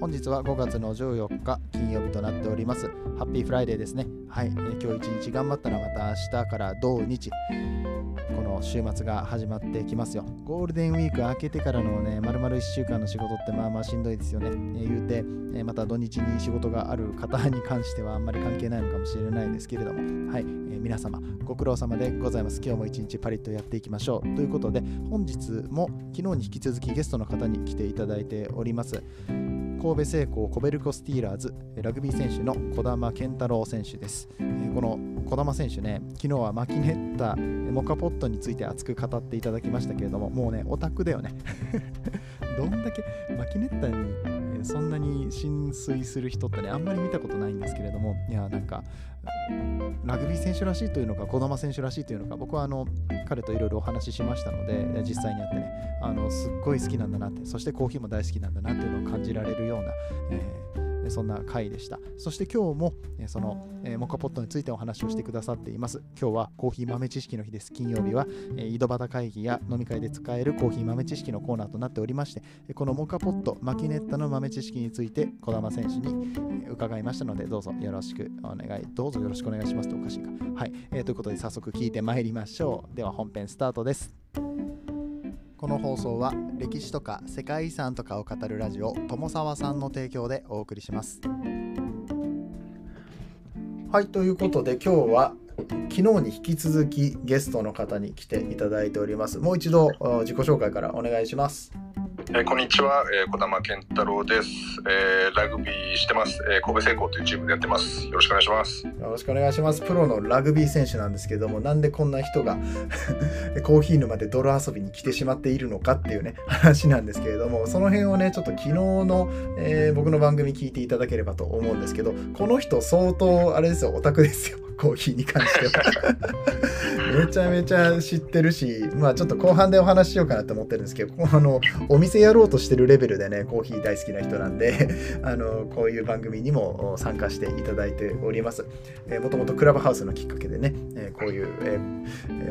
本日は5月の14日金曜日となっております。ハッピーフライデーですね。はい、えー今日一日頑張ったらまた明日から土日この週末が始まってきますよ。ゴールデンウィーク明けてからのね丸々1週間の仕事ってまあまあしんどいですよね、えー言うて、えーまた土日に仕事がある方に関してはあんまり関係ないのかもしれないですけれども。はい、えー皆様ご苦労様でございます。今日も一日パリッとやっていきましょう。ということで本日も昨日に引き続きゲストの方に来ていただいております。神戸製鋼コベルコスティーラーズラグビー選手の児玉健太郎選手です。えーこの児玉選手ね、昨日はマキネッタ、モカポットについて熱く語っていただきましたけれども、もうね、オタクだよね。どんだけマキネッタにそんなに浸水する人ってね、あんまり見たことないんですけれども、いや、なんか、ラグビー選手らしいというのか、児玉選手らしいというのか、僕はあの彼といろいろお話ししましたので、実際に会ってね、あのすっごい好きなんだなって、そしてコーヒーも大好きなんだなっていうのを感じられるような、えーそんな回でした。そして今日も、その、モカポットについてお話をしてくださっています。今日はコーヒー豆知識の日です。金曜日は、井戸端会議や飲み会で使えるコーヒー豆知識のコーナーとなっておりまして、このモカポット、マキネッタの豆知識について児玉選手に、伺いましたので、どうぞよろしくお願い、どうぞよろしくお願いしますとおかしいか。はい、えーということで早速聞いてまいりましょう。では本編スタートです。この放送は歴史とか世界遺産とかを語るラジオ友沢さんの提供でお送りします。はいということで今日は昨日に引き続きゲストの方に来ていただいております。もう一度自己紹介からお願いします。えーこんにちは、えー、小玉健太郎です、えーラグビーしてます、えー神戸製鋼というチームでやってます。よろしくお願いします。よろしくお願いします。プロのラグビー選手なんですけども、なんでこんな人が コーヒー沼で泥遊びに来てしまっているのかっていうね、話なんですけれども、その辺をね、ちょっと昨日の、えー僕の番組聞いていただければと思うんですけど、この人相当、あれですよ、オタクですよ。コーヒーに関しては。めちゃめちゃ知ってるし、まあちょっと後半でお話ししようかなと思ってるんですけど、あの、お店やろうとしてるレベルでね、コーヒー大好きな人なんで、あの、こういう番組にも参加していただいております。えーもともとクラブハウスのきっかけでね、えこういう、え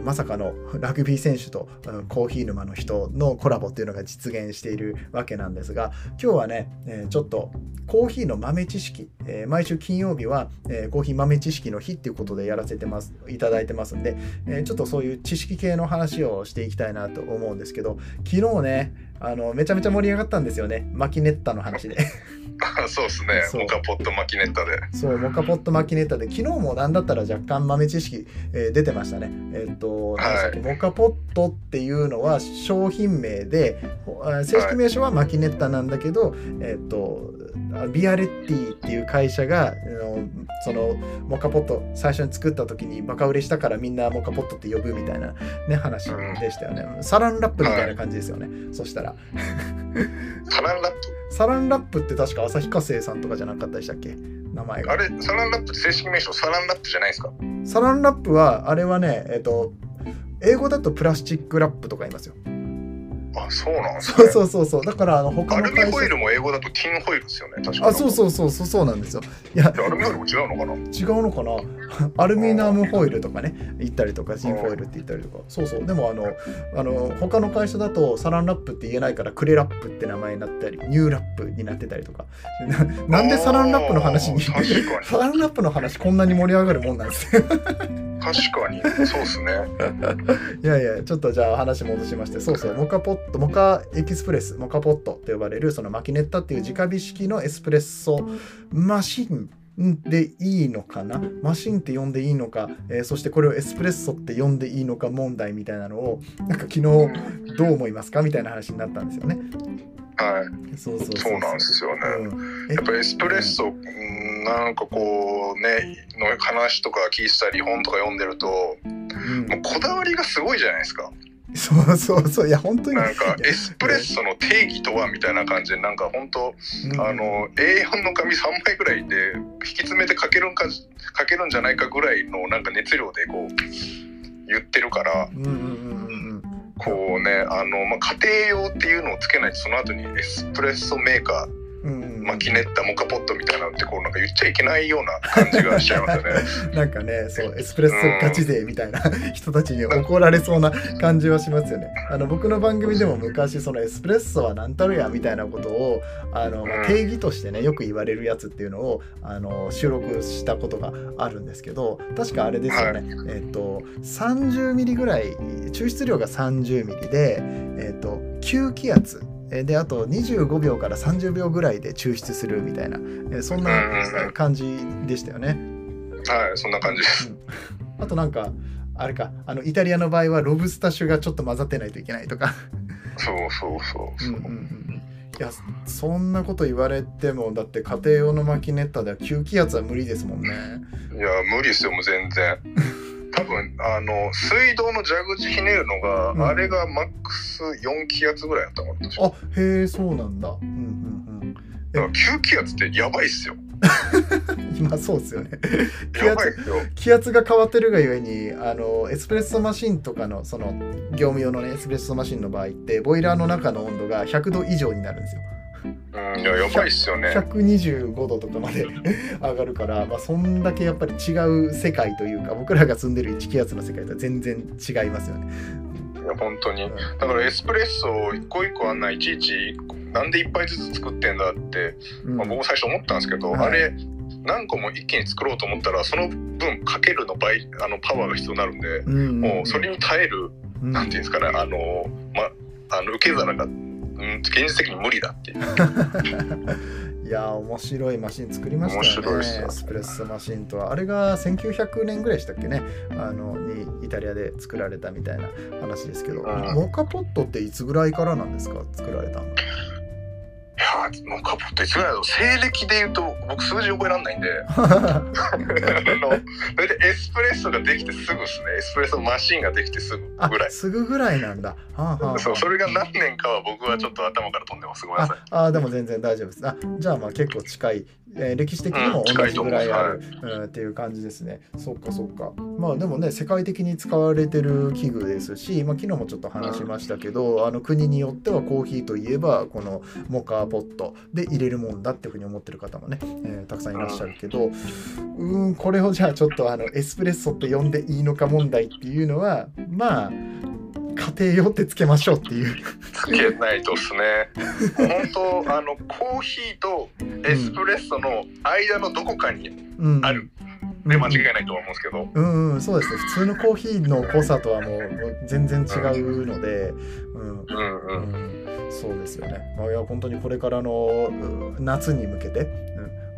まさかの ラグビー選手と、コーヒー沼の人のコラボっていうのが実現しているわけなんですが今日はね、えちょっとコーヒーの豆知識、え毎週金曜日は、えコーヒー豆知識の日っていうことでやらせてますいただいてますんで、ーちょっとそういう知識系の話をしていきたいなと思うんですけど昨日ねあのめちゃめちゃ盛り上がったんですよねマキネッタの話で。そうですねモカポットマキネッタで。そう、モカポットマキネッタで、昨日もなんだったら若干豆知識、えー出てましたね。えっ、と、何でしたっけ、モカポットっていうのは商品名で、正式名称はマキネッタなんだけど、えっ、と、あビアレッティっていう会社が、そのモカポット最初に作った時にバカ売れしたからみんなモカポットって呼ぶみたいなね話でしたよね。サランラップみたいな感じですよね。そしたら。サランラッサランラップって確か旭化成さんとかじゃなかったでしたっけ？名前が。プあれサランラップって正式名称サランラップじゃないですか？サランラップはあれはねえっ、と英語だとプラスチックラップとか言いますよ。あそうなんですね。そうそうそうそうだからあの他アルミホイルも英語だとティンホイルですよね。確かあそうそうそうそうそうなんですよ。いやでアルミホイルも違うのかな？違うのかな？アルミナムホイルとかね言ったりとかジンホイルって言ったりとか。そうそう。でもあのあの他の会社だとサランラップって言えないからクレラップって名前になったりニューラップになってたりとか。な なんでサランラップの話にサランラップの話こんなに盛り上がるもんなんですよ確かに。そうですね。いやいや、ちょっとじゃあ話戻しまして、そうそう、モカポット、モカエキスプレス、モカポットと呼ばれる、そのマキネッタっていう直火式のエスプレッソマシンでいいのかな？マシンって呼んでいいのか、えーそしてこれをエスプレッソって呼んでいいのか問題みたいなのを、なんか昨日どう思いますか？みたいな話になったんですよね。はい。そうそうそうそうなんですよね。うんえやっぱエスプレッソ、うんなんかこうねの話とか聞いてたり本とか読んでるとうんもうこだわりがすごいじゃないですか。そうそうそういや本当に。なんかエスプレッソの定義とはみたいな感じでなんか本当うん。あの A4 の紙3枚ぐらいで引き詰めて書けるんか書けるんじゃないかぐらいのなんか熱量でこう言ってるからうんうんうんうん。こうねあの、まあ、家庭用っていうのをつけないとその後にエスプレッソメーカーうんうんうん。マキネッタモカポットみたいなのってこうなんか言っちゃいけないような感じがしちゃいますよね。なんかねそうエスプレッソガチ勢みたいな人たちに怒られそうな感じはしますよね。あの僕の番組でも昔そのエスプレッソは何たるやみたいなことをあの、まあ定義としてねよく言われるやつっていうのをあの収録したことがあるんですけど確かあれですよね、えっと30ミリぐらい抽出量が30ミリで、えっと吸気圧えであと25秒から30秒ぐらいで抽出するみたいなえそんな感じでしたよね。はいそんな感じです。あとなんかあれかあのイタリアの場合はロブスタ種がちょっと混ざってないといけないとかそうそうそうそう。うんうんうんうんいやそんなこと言われてもだって家庭用のマキネッタでは吸気圧は無理ですもんねいや無理ですよもう全然。多分あの水道の蛇口ひねるのが、うん。あれがマックス4気圧ぐらいだったかあへえそうなんだ。うんうんだから9気圧ってやばいっすよ。う ん今そうですよね。気圧。気圧が変わってるがゆえにあのエスプレッソマシンとかのその業務用のねエスプレッソマシンの場合ってボイラーの中の温度が100度以上になるんですようんいややばいっすよね。125度とかまで 上がるから、まあ、そんだけやっぱり違う世界というか僕らが住んでる1気圧の世界とは全然違いますよね。いや本当に。うんだからエスプレッソを一個一個あんないちいちなんで一杯ずつ作ってんだって、うんまあ、僕も最初思ったんですけど、はいあれ何個も一気に作ろうと思ったらその分かけるの倍あのパワーが必要になるんで、うんもうそれに耐える、うんなんていうんですかねあのまあの受け皿が、うん、現実的に無理だって。いう。いやー面白いマシン作りましたよね。エスプレッソマシンとは。あれが1900年ぐらいでしたっけね。あのにイタリアで作られたみたいな話ですけど、うん。モカポットっていつぐらいからなんですか？作られたの？いやーもうカポットいつぐらいだろう西暦で言うと僕数字覚えらんないんで。あの大体エスプレッソができてすぐですね。エスプレッソマシンができてすぐあぐらい。すぐぐらいなんだ。はあはあはあ。そうそれが何年かは僕はちょっと頭から飛んでます。ごめんなさい。ああでも全然大丈夫です。あじゃあまあ結構近い、えー歴史的にもうん同じぐらいある、うんっていう感じですね。そっかそっか。まあでもね世界的に使われてる器具ですし、まあ、昨日もちょっと話しましたけど、あの国によってはコーヒーといえばこのモカポットで入れるもんだっていうふうに思ってる方もね、えーたくさんいらっしゃるけど、うーんこれをじゃあちょっとあのエスプレッソって呼んでいいのか問題っていうのはまあ家庭用ってつけましょうっていう。つけないとっすね。本当あのコーヒーとエスプレッソの間のどこかにうん、ある。で間違いないと思うんですけど、うんうん、そうです。ね普通のコーヒーの濃さとはもうもう全然違うので、うんうん。ううん。ん、そうですよね、まあ、いや本当にこれからのうん夏に向けて、うん、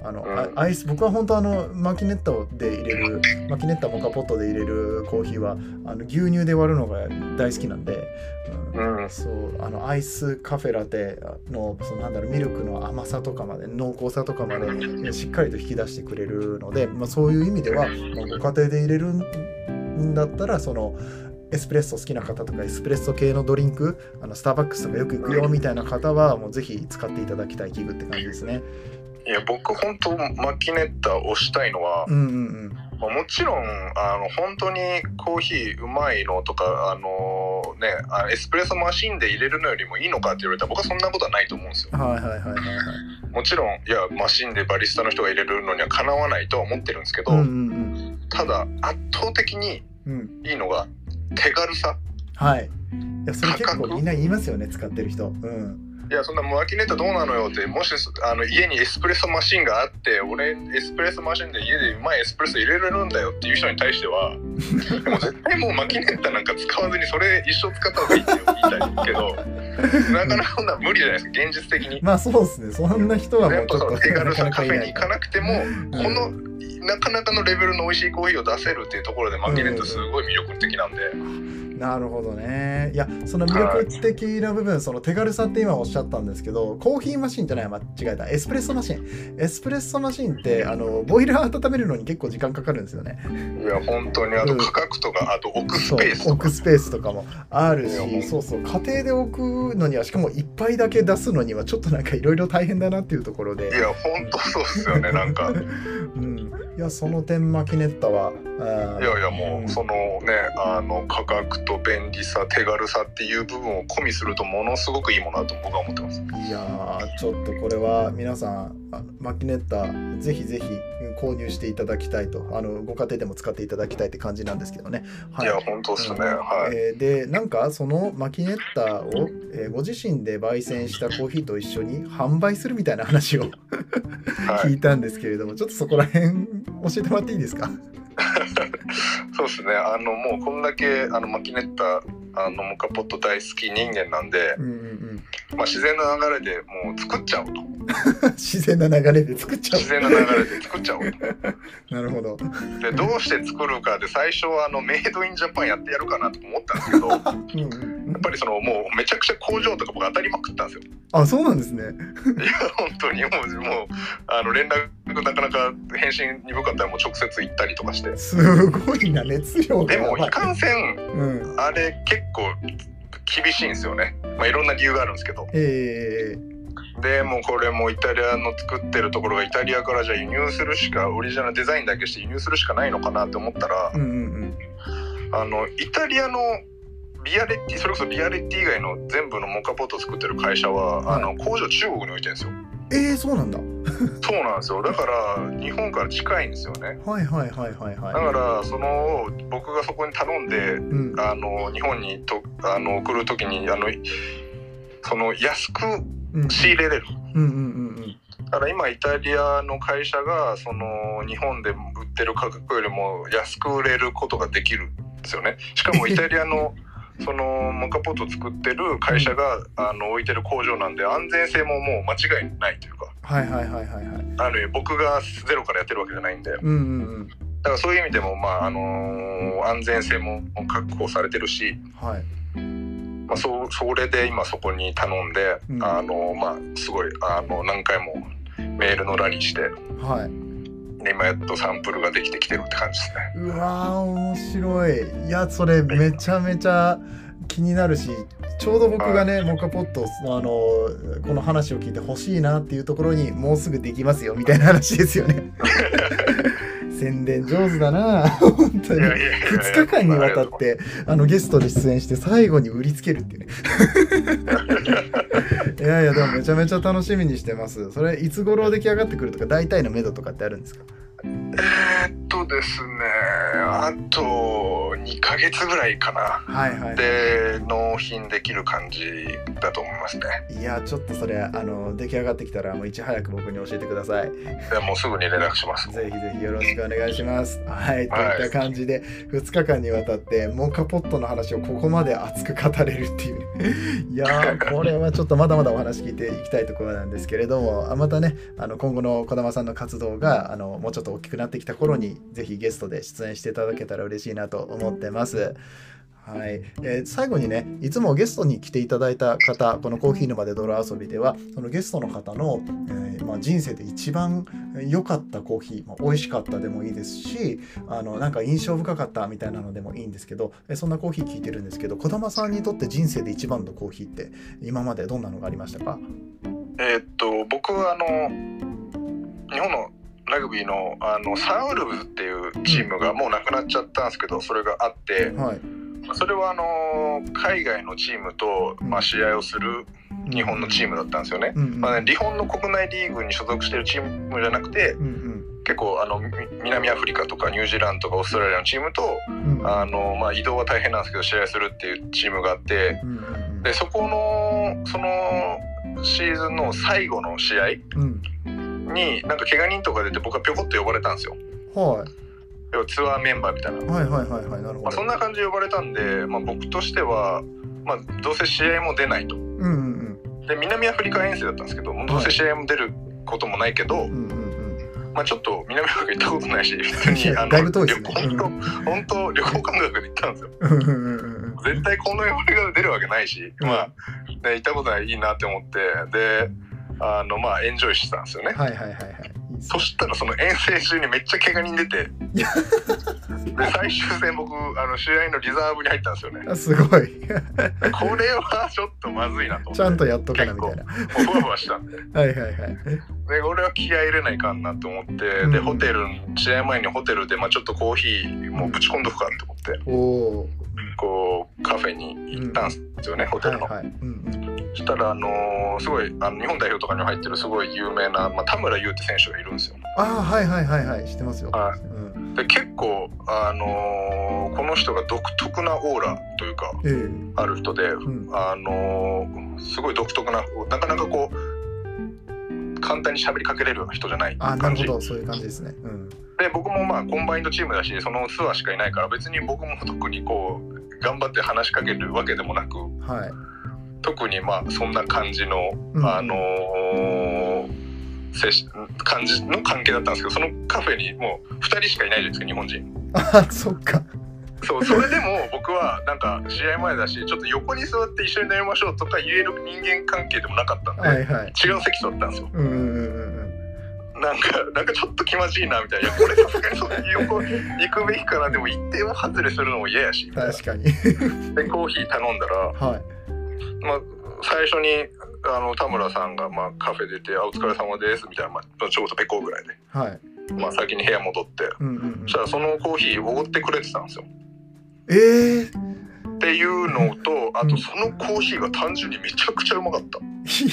あのうん。あアイス僕は本当あのマキネッタで入れるマキネッタモカポットで入れるコーヒーはあの牛乳で割るのが大好きなんで、うん。うん。そうあのアイスカフェラテのそのなんだろうミルクの甘さとかまで濃厚さとかまでえしっかりと引き出してくれるので、まあ、そういう意味では、まあご家庭で入れるんだったらそのエスプレッソ好きな方とかエスプレッソ系のドリンクあのスターバックスとかよく行くよみたいな方はもうぜひ使っていただきたい器具って感じですね。いや僕本当マキネッタをしたいのは、うんうんまあ、もちろんあの本当にコーヒーうまいのとかあのねあエスプレッソマシンで入れるのよりもいいのかって言われたら僕はそんなことはないと思うんですようん。はいはいはいはいはい。もちろんいやマシンでバリスタの人が入れるのにはかなわないとは思ってるんですけど、うんうんただ圧倒的にうん。うん、いいのが手軽さはい。いやそれ結構みんな言いますよね使ってる人。うん。いやそんなマキネッタどうなのよってもしあの家にエスプレッソマシンがあって俺エスプレッソマシンで家でうまいエスプレッソ入れれるんだよっていう人に対してはもう絶対もうマキネッタなんか使わずにそれ一生使った方がいいって言いたいけどなかなかそんな無理じゃないですか現実的に。まあそうですね。そんな人はもうちょっとの手軽さカフェに行かなくても、んこのなかなかのレベルの美味しいコーヒーを出せるっていうところでマキネットすごい魅力的なんで。なるほどね。いやその魅力的な部分その手軽さって今おっしゃったんですけどコーヒーマシンじゃない間違えた。エスプレッソマシン。エスプレッソマシンってあのボイラー温めるのに結構時間かかるんですよね。いや本当に。あと価格とか、うん、あと置くスペース置くスペースとかもあるしそうそう。家庭で置くのにはしかも1杯だけ出すのにはちょっとなんかいろいろ大変だなっていうところで。いや本当そうっすよねなんか。うんいやその点マキネッタはいやいやもうそのねあの価格と便利さ手軽さっていう部分を込みするとものすごくいいものだと僕は思ってます。いやちょっとこれは皆さんマキネッタぜひぜひ購入していただきたいとあのご家庭でも使っていただきたいって感じなんですけどね、はい、いや本当ですね、はい、えー、でなんかそのマキネッタを、えー、ご自身で焙煎したコーヒーと一緒に販売するみたいな話を聞いたんですけれども、ちょっとそこら辺教えてもらっていいですか？そうですね。あのもうこんだけあのマキネッタあのモカポット大好き人間なんで、うんうんうんまあ、自然な流れでもう作っちゃおうと。自然な流れで作っちゃう。自然な流れで作っちゃおう なるほど。でどうして作るかで最初はあのメイドインジャパンやってやるかなと思ったんですけど うん、やっぱりそのもうめちゃくちゃ工場とか僕当たりまくったんですよ。あそうなんですね。いや本当にもうもうあの連絡なかなか返信鈍かったらもう直接行ったりとかして。すごいな熱量でもいかんせん、うん、あれ結構厳しいんですよね。まあいろんな理由があるんですけど。ええ。ーでもうこれもイタリアの作ってるところがイタリアからじゃあ輸入するしかオリジナルデザインだけして輸入するしかないのかなって思ったら、うんうんうん、あのイタリアのビアレッティそれこそビアレッティ以外の全部のモカポット作ってる会社は、はい、あの工場中国に置いてるんですよ。えー、そうなんだ。そうなんですよ。だから日本から近いんですよね。はいはいはいはいはい。だからその僕がそこに頼んで、うん、あの日本にとあの送る時にあのその安く仕入れれる。だから今イタリアの会社がその日本で売ってる価格よりも安く売れることができるんですよね。しかも イタリアのそのモカポット作ってる会社があの置いてる工場なんで安全性ももう間違いないというか。はいはいはいはいはい。あの僕がゼロからやってるわけじゃないんで。うんうんうん。だからそういう意味でもまああのー、安全性も確保されてるし。はい。まあ、そそれで今そこに頼んで、うん、あのまあすごいあの何回もメールのラリーして、はい、で今やっとサンプルができてきてるって感じですね。うわー面白いいやそれめちゃめちゃ気になるしちょうど僕がね、モカポットあのこの話を聞いて欲しいなっていうところにもうすぐできますよみたいな話ですよね。宣伝上手だな。本当に。2日間にわたってあのゲストで出演して最後に売りつけるっていうね。いやいやでもめちゃめちゃ楽しみにしてます。それいつ頃出来上がってくるとか大体の目処とかってあるんですか？えー、っとですねあと2か月ぐらいかな、はいはい、で納品できる感じだと思いますね。いやちょっとそれあの出来上がってきたらもういち早く僕に教えてください。いやもうすぐに連絡します。ぜひぜひよろしくお願いします。はいといった感じで2日間にわたってモカポットの話をここまで熱く語れるっていう。ね いやこれはちょっとまだまだお話聞いていきたいところなんですけれどもまたねあの今後の児玉さんの活動があのもうちょっと大きくななってきた頃にぜひゲストで出演していただけたら嬉しいなと思ってます。はい、えー、最後にねいつもゲストに来ていただいた方このコーヒー沼で泥遊びではそのゲストの方の、えー、まあ、人生で一番良かったコーヒー、まあ、美味しかったでもいいですしあのなんか印象深かったみたいなのでもいいんですけど、えー、そんなコーヒー聞いてるんですけど児玉さんにとって人生で一番のコーヒーって今までどんなのがありましたか？えー、っと僕はあの日本のラグビーのあのサンウルブズっていうチームがもうなくなっちゃったんですけどそれがあって、はい、それはあの海外のチームと、まあ、試合をする日本のチームだったんですよね。まあ、ね日本の国内リーグに所属してるチームじゃなくて、うんうん。結構あの南アフリカとかニュージーランドとかオーストラリアのチームと、うん、あのまあ、移動は大変なんですけど試合するっていうチームがあって、うん、でそこのそのシーズンの最後の試合、うんになんか怪我人とか出て僕はぴょこっと呼ばれたんですよ。はい。要はツアーメンバーみたいな。はいはいはいはいなるほど。まあ、そんな感じで呼ばれたんで、まあ、僕としては、まあ、どうせ試合も出ないと。うんうんうん。で南アフリカ遠征だったんですけどどうせ試合も出ることもないけど、はい、まあちょっと南アフリカ行ったことないし 普通いにあのね旅行本当本当旅行感覚で行ったんですようんうんうんうん絶対この汚れが出るわけないし、うんまあ、ね、行ったことないいいなって思ってであのまあエンジョイしてたんですよね、はいはいはいはい。そしたらその遠征中にめっちゃ怪我人出て で最終戦僕あの試合のリザーブに入ったんですよね。あすごい。これはちょっとまずいなと思って。ちゃんとやっとかなみたいな。ふわふわしたんで。はいはいはい。で俺は気合い入れないかんなと思って、うん。でホテル試合前にホテルで、まあ、ちょっとコーヒーもうぶち込んどくかと思っておおこうカフェに行ったんですよね、ホテルの。はいはい。うんそしたら、あのーすごいあの日本代表とかに入ってるすごい有名な、まあ、田村優って選手がいるんですよ。ああはいはいはいはい知ってますよ。はい。うんで結構、あのーこの人が独特なオーラというかええ。ある人で、ん。あのーすごい独特ななかなかこう簡単に喋りかけれるような人じゃないあなる感じほどそういう感じですね。うん。で僕もまあコンバインドチームだしそのツアーしかいないから別に僕も特にこう頑張って話しかけるわけでもなくはい特にまあそんな感じの、うん。あのー感じの関係だったんですけどそのカフェにもう2人しかいないじゃないですか日本人。あそっか。そうそれでも僕はなんか試合前だしちょっと横に座って一緒に飲みましょうとか言える人間関係でもなかったんで、はいはい。違う席座ったんですよ。うんうんうんうん。なんかなんかちょっと気まじいなみたいな。これさすがにそういう横行くべきかな。でも一定を外れするのも嫌やし確かに。でコーヒー頼んだらはいまあ、最初にあの田村さんが、まあ、カフェ出て「あお疲れ様です」みたいな、まあ、ちょうどペコぐらいで、はい。まあ、先に部屋戻って。うんうんうん。そしたらそのコーヒーおごってくれてたんですよ。ええっていうのとあとそのコーヒーが単純にめちゃくちゃうまかった。っ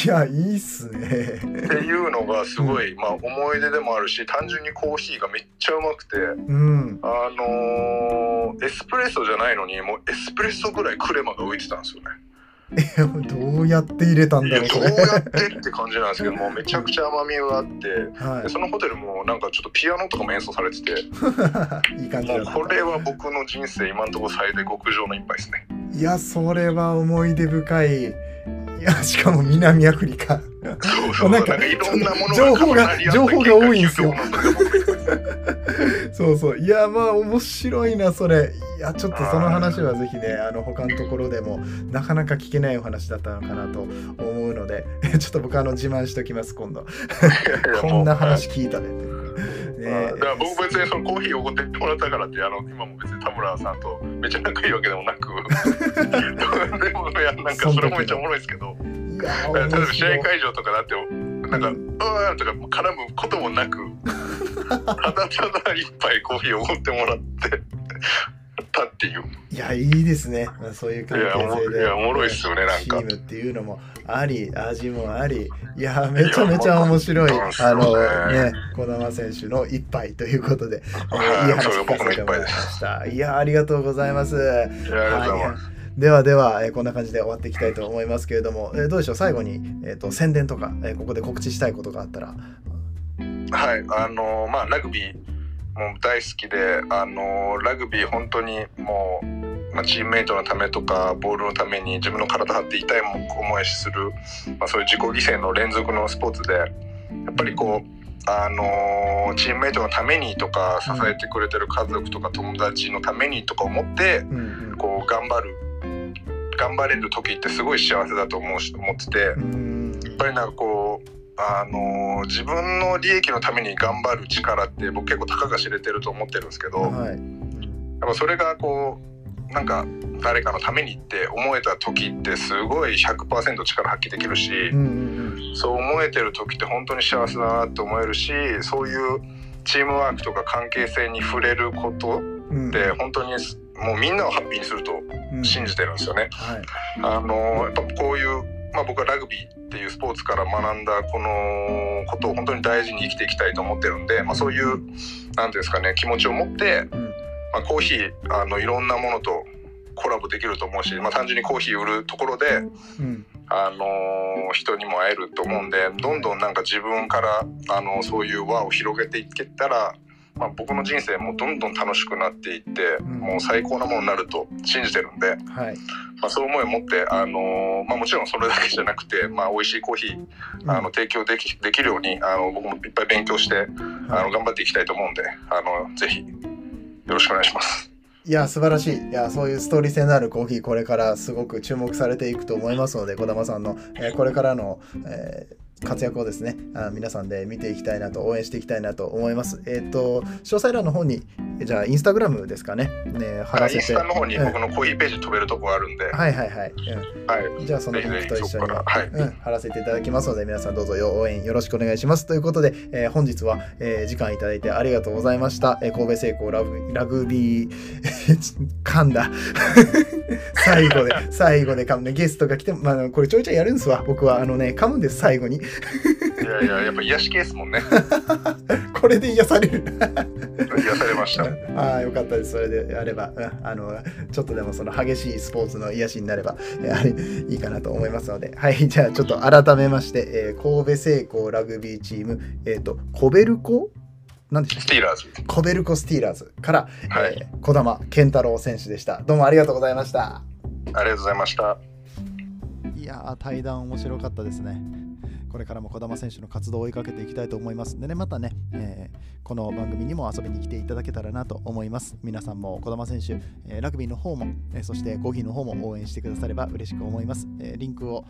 いやいいっすね。ていうのがすごい、まあ、思い出でもあるし単純にコーヒーがめっちゃうまくてうん。あのーエスプレッソじゃないのにもうエスプレッソぐらいクレマが浮いてたんですよね。えどうやって入れたんだろうどうやってって感じなんですけど もうめちゃくちゃ甘みがあってはでそのホテルもなんかちょっとピアノとかも演奏されてていいい感じこれは僕の人生今のところ最大極上の一杯ですね。いやそれは思い出深い。いやしかも南アフリカ。そうそう。なんかいろんなもの情報が情報が多いんですよ。そうそう。いやまあ面白いなそれ。いやちょっとその話はぜひねあの他のところでもなかなか聞けないお話だったのかなと思うので ちょっと僕あの自慢しておきます今度。こんな話聞いたでってい。うねだから僕別にその コーヒーをおごってもらったからってあの今も別に田村さんとめちゃ仲いいわけでもなくでもいやなんかそれもめっちゃおもろいですけど。例えば試合面会場とかだってなんか「ううんーん」とか絡むこともなくただただ一杯コーヒーをおごってもらってたっていう。白いいやいいですね。まあそういう関係性で。いやおもろいっすよねなんか。チームっていうのもあり味もあり。いやめちゃめちゃ面白いいやあのねね児玉選手の一杯ということで、えーはいいい話聞かせてもらいました。いやありがとうございます。ありがとうございます、ではでは、えーこんな感じで終わっていきたいと思いますけれども、えーどうでしょう？最後に、えー、と宣伝とか、えーここで告知したいことがあったら。はい、あのまあラグビーも大好きで、あのラグビー本当にもう、まあ、チームメイトのためとかボールのために自分の体張って痛い思いする、まあ、そういう自己犠牲の連続のスポーツでやっぱりこう、あのチームメイトのためにとか支えてくれてる家族とか友達のためにとか思ってうんこう頑張る頑張れる時ってすごい幸せだと思うし思ってて。うんやっぱりなんかこうあのー自分の利益のために頑張る力って僕結構たかが知れてると思ってるんですけど、やっはいぱそれがこうなんか誰かのためにって思えた時ってすごい100%力発揮できるし、うんうんそう思えてる時って本当に幸せだなって思えるしそういうチームワークとか関係性に触れることうんうん。って本当にもうみんなをハッピーにするとうん。信じてるんですよね。はい。あのやっぱこういう、まあ、僕はラグビーっていうスポーツから学んだこのことを本当に大事に生きていきたいと思ってるんで、まあ、そういう何ていうんですかね気持ちを持って、うん。まあ、コーヒーあのいろんなものとコラボできると思うし、まあ、単純にコーヒー売るところで、うん。あの人にも会えると思うんでどんどんなんか自分からあのそういう輪を広げていけたらまあ、僕の人生もどんどん楽しくなっていって、うん。もう最高なものになると信じてるんで、はい。まあ、そう思いを持って、あのーまあ、もちろんそれだけじゃなくて、まあ、美味しいコーヒーあの提供できできるようにあの僕もいっぱい勉強してあの頑張っていきたいと思うんであのぜひよろしくお願いします。いや素晴らしい。いやそういうストーリー性のあるコーヒーこれからすごく注目されていくと思いますので児玉さんの、えーこれからの、えー活躍をですねあ皆さんで見ていきたいなと応援していきたいなと思います。えっ、と詳細欄の方にじゃあインスタグラムですかね。ね貼らせて。インスタの方に僕のコーヒーページ飛べるとこがあるんで、はいはいはい。はい、うんじゃあそのリンクと一緒に、はい。うん、貼らせていただきますので皆さんどうぞよ応援よろしくお願いします。ということで、えー本日は、えー時間いただいてありがとうございました、えー神戸製鋼ラグラグビー噛んだ最後で最後で噛むね。ゲストが来ても、まあ、これちょいちょいやるんですわ。僕はあのね噛むんです最後にいやいややっぱ癒し系ですもんね。これで癒される。癒されました。ああよかったです。それであれば、うんあのちょっとでもその激しいスポーツの癒しになれば、えーあれいいかなと思いますので。はいじゃあちょっと改めまして、えー神戸製鋼ラグビーチームえっ、とコベルコ？なんでしたっスティーラーズ。けコベルコスティーラーズから、はい。えー児玉健太郎選手でした。どうもありがとうございました。ありがとうございました。いやー対談面白かったですね。これからも児玉選手の活動を追いかけていきたいと思います。でね、またね、えーこの番組にも遊びに来ていただけたらなと思います。皆さんも児玉選手、えーラグビーの方も、えーそしてコーヒーの方も応援してくだされば嬉しく思います。えーリンクを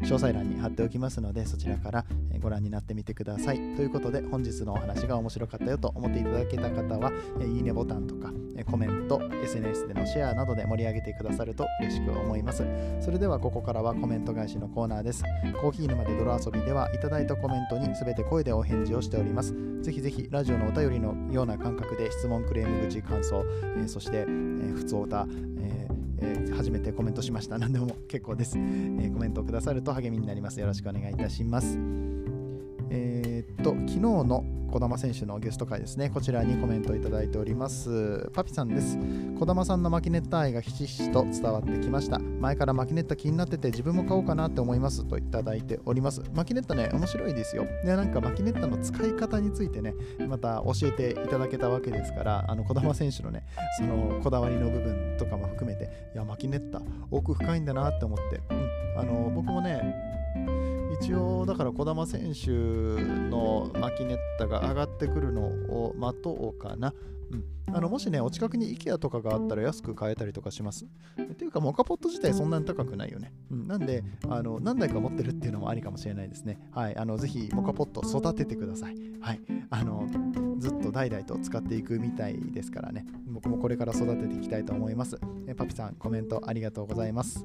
詳細欄に貼っておきますので、そちらからご覧になってみてください。ということで、本日のお話が面白かったよと思っていただけた方は、いいねボタンとか、コメント、SNS でのシェアなどで盛り上げてくださると嬉しく思います。それではここからはコメント返しのコーナーです。コーヒー沼で泥遊びではいただいたコメントにすべて声でお返事をしております。ぜひぜひラジオのお便りのような感覚で質問、クレーム口、感想、えーそして、えー、普通歌、ええー初めてコメントしました。何でも結構です、えーコメントをくださると励みになります。よろしくお願いいたします。えーっと、昨日の児玉選手のゲスト会ですね、こちらにコメントいただいております。パピさんです。児玉さんのマキネッタ愛がひしひしと伝わってきました。前からマキネッタ気になってて自分も買おうかなって思いますといただいております。マキネッタね、面白いですよ。で、なんかマキネッタの使い方についてね、また教えていただけたわけですから、あの児玉選手のね、そのこだわりの部分とかも含めて、いや、マキネッタ奥深いんだなって思って、うん、あの僕もね、一応だから児玉選手のマキネッタが上がってくるのを待とうかな。うん、あのもしね、お近くに IKEA とかがあったら安く買えたりとかします。っていうか、モカポット自体そんなに高くないよね。うん、なんであの、何台か持ってるっていうのもありかもしれないですね。はい、あのぜひモカポット育ててください。はい、あのずっと代々と使っていくみたいですからね。僕もこれから育てていきたいと思います。えパピさん、コメントありがとうございます。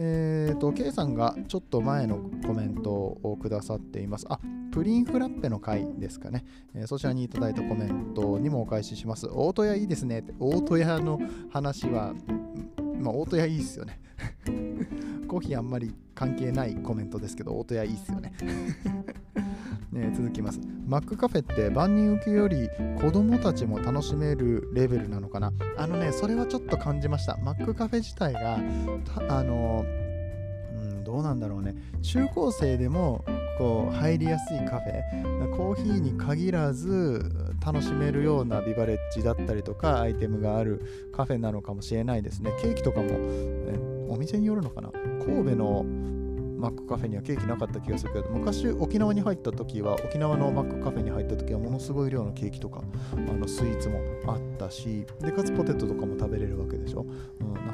えーと、K さんがちょっと前のコメントをくださっています。あ、プリンフラッペの回ですかね。えーそちらにいただいたコメントにもお返しします。大戸屋いいですねって。大戸屋の話は、まあ、大戸屋いいっすよね。コーヒーあんまり関係ないコメントですけど、大戸屋いいっすよね。続きます。マックカフェって万人受けより子供たちも楽しめるレベルなのかな？あのね、それはちょっと感じました。マックカフェ自体が、あの、うん、どうなんだろうね。中高生でもこう入りやすいカフェ、コーヒーに限らず楽しめるようなビバレッジだったりとかアイテムがあるカフェなのかもしれないですね。ケーキとかも、えお店によるのかな？神戸のマックカフェにはケーキなかった気がするけど昔沖縄に入った時は沖縄のマックカフェに入った時はものすごい量のケーキとかあのスイーツもあったしでかつポテトとかも食べれるわけでしょ、うん、な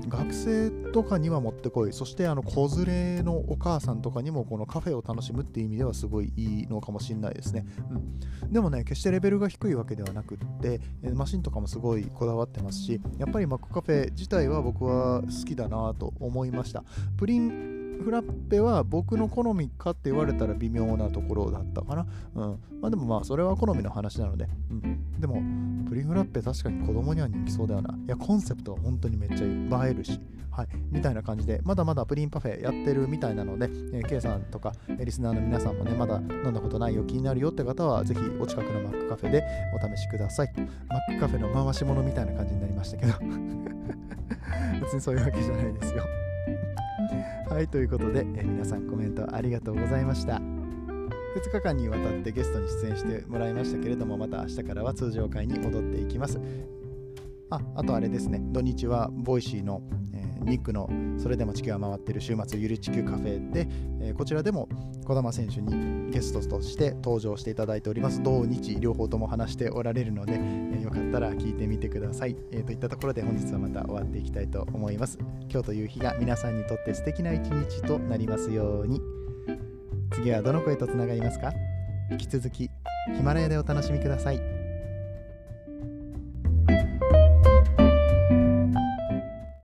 んか学生とかにはもってこい。そしてあの子連れのお母さんとかにもこのカフェを楽しむっていう意味ではすごいいいのかもしれないですね、うん、でもね決してレベルが低いわけではなくってマシンとかもすごいこだわってますしやっぱりマックカフェ自体は僕は好きだなと思いました。プリンフラッペは僕の好みかって言われたら微妙なところだったかな。うん。まあでもまあそれは好みの話なので。うん。でも、プリンフラッペ確かに子供には人気そうだよな。いや、コンセプトは本当にめっちゃ映えるし。はい。みたいな感じで、まだまだプリンパフェやってるみたいなので、えー、K さんとか、リスナーの皆さんもね、まだ飲んだことないよ、気になるよって方は、ぜひお近くのマックカフェでお試しください。マックカフェの回し物みたいな感じになりましたけど。別にそういうわけじゃないですよ。はい、ということで、え皆さんコメントありがとうございました。2日間にわたってゲストに出演してもらいましたけれどもまた明日からは通常回に戻っていきますああとあれですね土日は Voicy の、えーニックのそれでも地球は回ってる週末ゆる地球カフェで、えーこちらでも児玉選手にゲストとして登場していただいております。土日両方とも話しておられるので、えーよかったら聞いてみてください、えーといったところで本日はまた終わっていきたいと思います。今日という日が皆さんにとって素敵な一日となりますように。次はどの声とつながりますか？引き続きヒマラヤでお楽しみください。